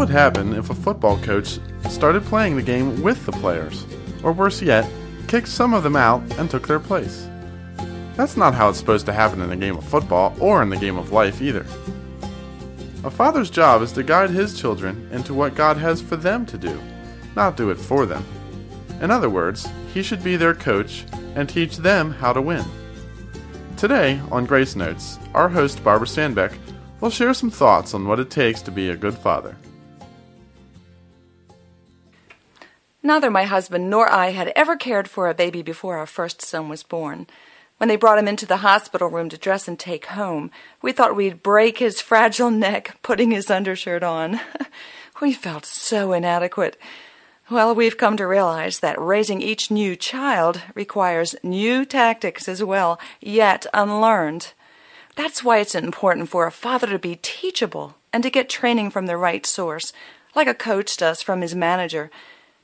would happen if a football coach started playing the game with the players? Or worse yet, kicked some of them out and took their place? That's not how it's supposed to happen in the game of football or in the game of life either. A father's job is to guide his children into what God has for them to do, not do it for them. In other words, he should be their coach and teach them how to win. Today, on Grace Notes, our host Barbara Sandbeck will share some thoughts on what it takes to be a good father. Neither my husband nor I had ever cared for a baby before our first son was born. When they brought him into the hospital room to dress and take home, we thought we'd break his fragile neck putting his undershirt on. we felt so inadequate. Well, we've come to realize that raising each new child requires new tactics as well, yet unlearned. That's why it's important for a father to be teachable and to get training from the right source, like a coach does from his manager.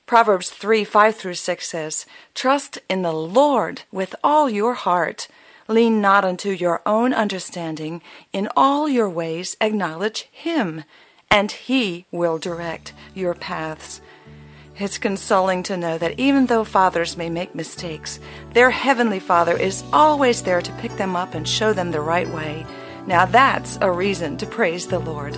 Proverbs 3 5 through 6 says, Trust in the Lord with all your heart. Lean not unto your own understanding. In all your ways acknowledge Him, and He will direct your paths. It's consoling to know that even though fathers may make mistakes, their heavenly Father is always there to pick them up and show them the right way. Now that's a reason to praise the Lord.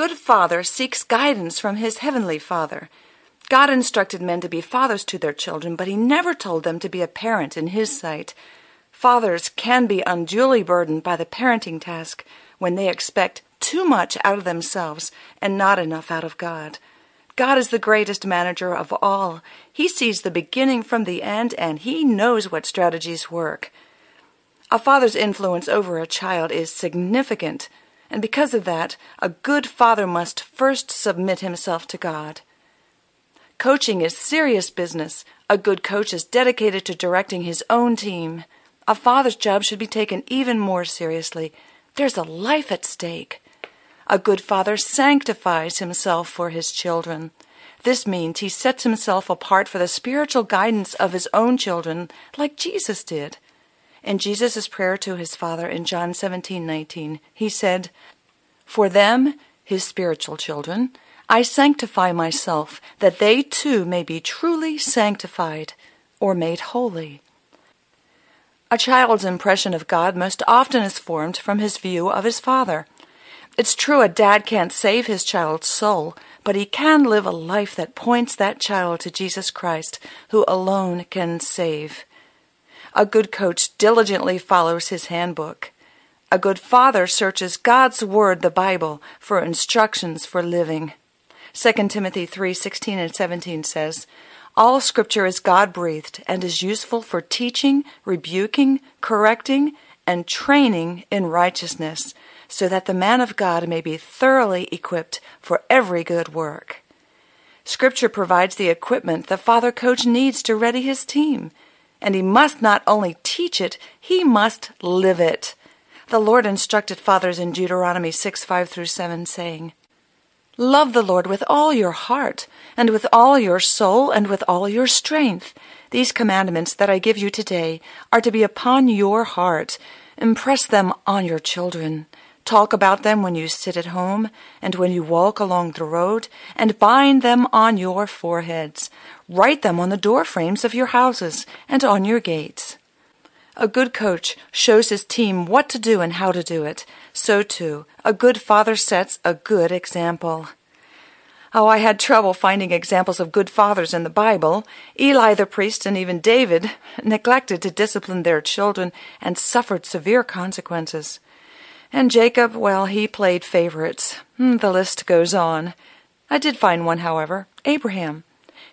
Good father seeks guidance from his heavenly Father. God instructed men to be fathers to their children, but he never told them to be a parent in his sight. Fathers can be unduly burdened by the parenting task when they expect too much out of themselves and not enough out of God. God is the greatest manager of all. He sees the beginning from the end and he knows what strategies work. A father's influence over a child is significant, and because of that, a good father must first submit himself to God. Coaching is serious business. A good coach is dedicated to directing his own team. A father's job should be taken even more seriously. There's a life at stake. A good father sanctifies himself for his children. This means he sets himself apart for the spiritual guidance of his own children, like Jesus did. In Jesus' prayer to his Father in John 17:19, he said, "For them, his spiritual children, I sanctify myself, that they too may be truly sanctified or made holy." A child's impression of God most often is formed from his view of his father. It's true a dad can't save his child's soul, but he can live a life that points that child to Jesus Christ, who alone can save. A good coach diligently follows his handbook. A good father searches God's word, the Bible, for instructions for living. 2 Timothy 3:16 and 17 says, "All scripture is God-breathed and is useful for teaching, rebuking, correcting, and training in righteousness, so that the man of God may be thoroughly equipped for every good work." Scripture provides the equipment the father coach needs to ready his team and he must not only teach it, he must live it. The Lord instructed fathers in Deuteronomy 6 5 through 7, saying, Love the Lord with all your heart, and with all your soul, and with all your strength. These commandments that I give you today are to be upon your heart. Impress them on your children. Talk about them when you sit at home and when you walk along the road, and bind them on your foreheads. Write them on the door frames of your houses and on your gates. A good coach shows his team what to do and how to do it. So, too, a good father sets a good example. Oh, I had trouble finding examples of good fathers in the Bible. Eli the priest and even David neglected to discipline their children and suffered severe consequences. And Jacob, well, he played favorites. Hmm, the list goes on. I did find one, however Abraham.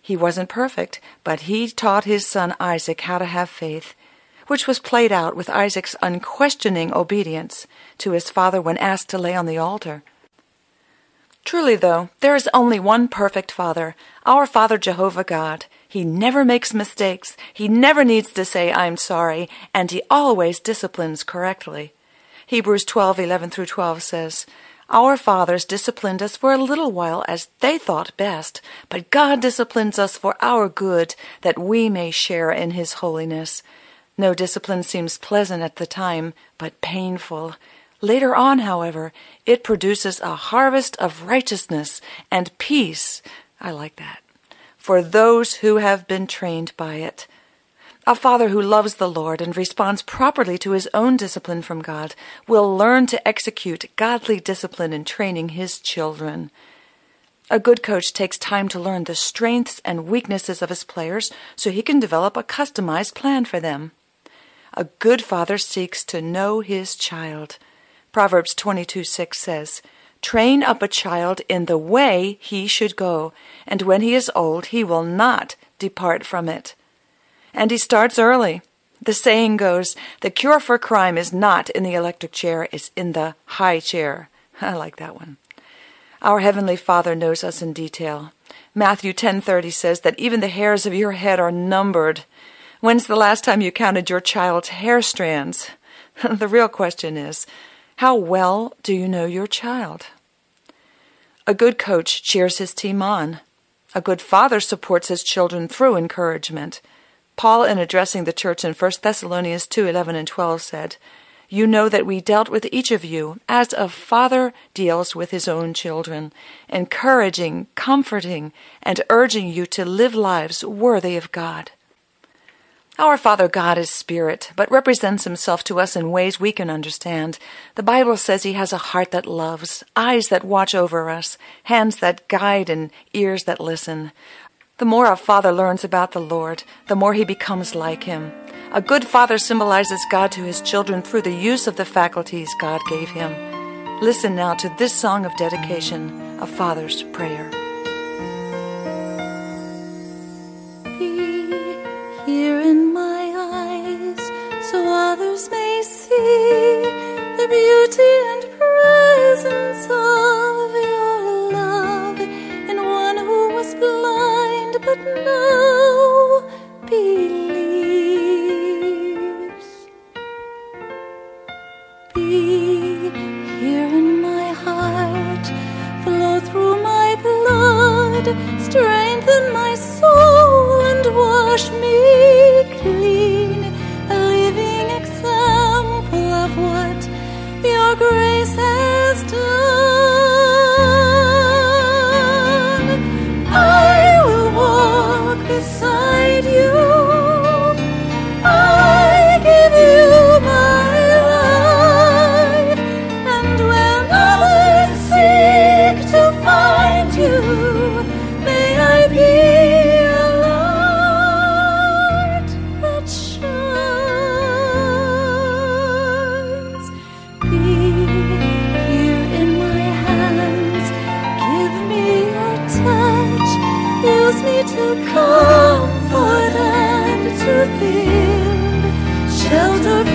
He wasn't perfect, but he taught his son Isaac how to have faith, which was played out with Isaac's unquestioning obedience to his father when asked to lay on the altar. Truly, though, there is only one perfect Father, our Father Jehovah God. He never makes mistakes, he never needs to say, I'm sorry, and he always disciplines correctly. Hebrews 12:11 through 12 says, Our fathers disciplined us for a little while as they thought best, but God disciplines us for our good, that we may share in his holiness. No discipline seems pleasant at the time, but painful. Later on, however, it produces a harvest of righteousness and peace. I like that. For those who have been trained by it. A father who loves the Lord and responds properly to his own discipline from God will learn to execute godly discipline in training his children. A good coach takes time to learn the strengths and weaknesses of his players so he can develop a customized plan for them. A good father seeks to know his child. Proverbs 22 6 says, Train up a child in the way he should go, and when he is old, he will not depart from it. And he starts early. The saying goes, the cure for crime is not in the electric chair, it's in the high chair. I like that one. Our heavenly Father knows us in detail. Matthew 10:30 says that even the hairs of your head are numbered. When's the last time you counted your child's hair strands? the real question is, how well do you know your child? A good coach cheers his team on. A good father supports his children through encouragement. Paul, in addressing the church in 1 Thessalonians 2 11 and 12, said, you know that we dealt with each of you as a father deals with his own children, encouraging, comforting, and urging you to live lives worthy of God. Our Father God is spirit, but represents himself to us in ways we can understand. The Bible says he has a heart that loves, eyes that watch over us, hands that guide, and ears that listen. The more a father learns about the Lord, the more he becomes like him. A good father symbolizes God to his children through the use of the faculties God gave him. Listen now to this song of dedication, a father's prayer.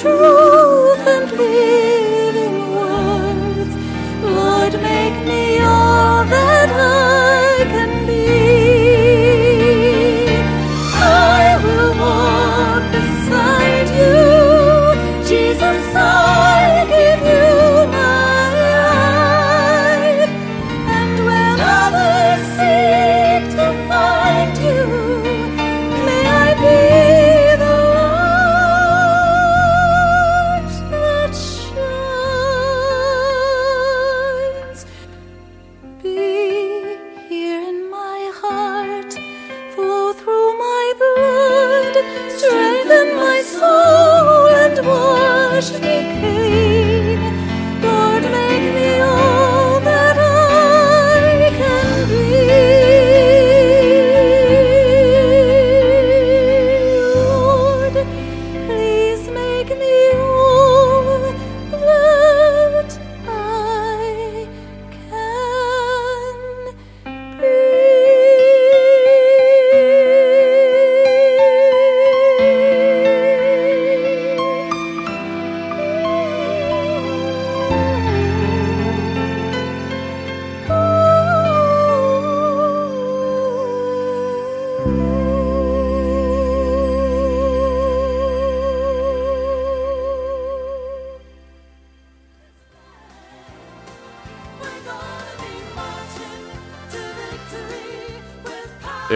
truth and live.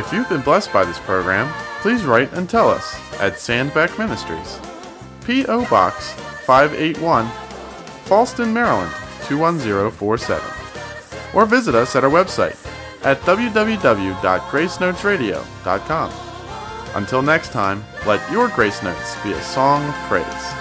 If you've been blessed by this program, please write and tell us at Sandbeck Ministries, P.O. Box 581, Fallston, Maryland 21047. Or visit us at our website at www.gracenotesradio.com. Until next time, let your grace notes be a song of praise.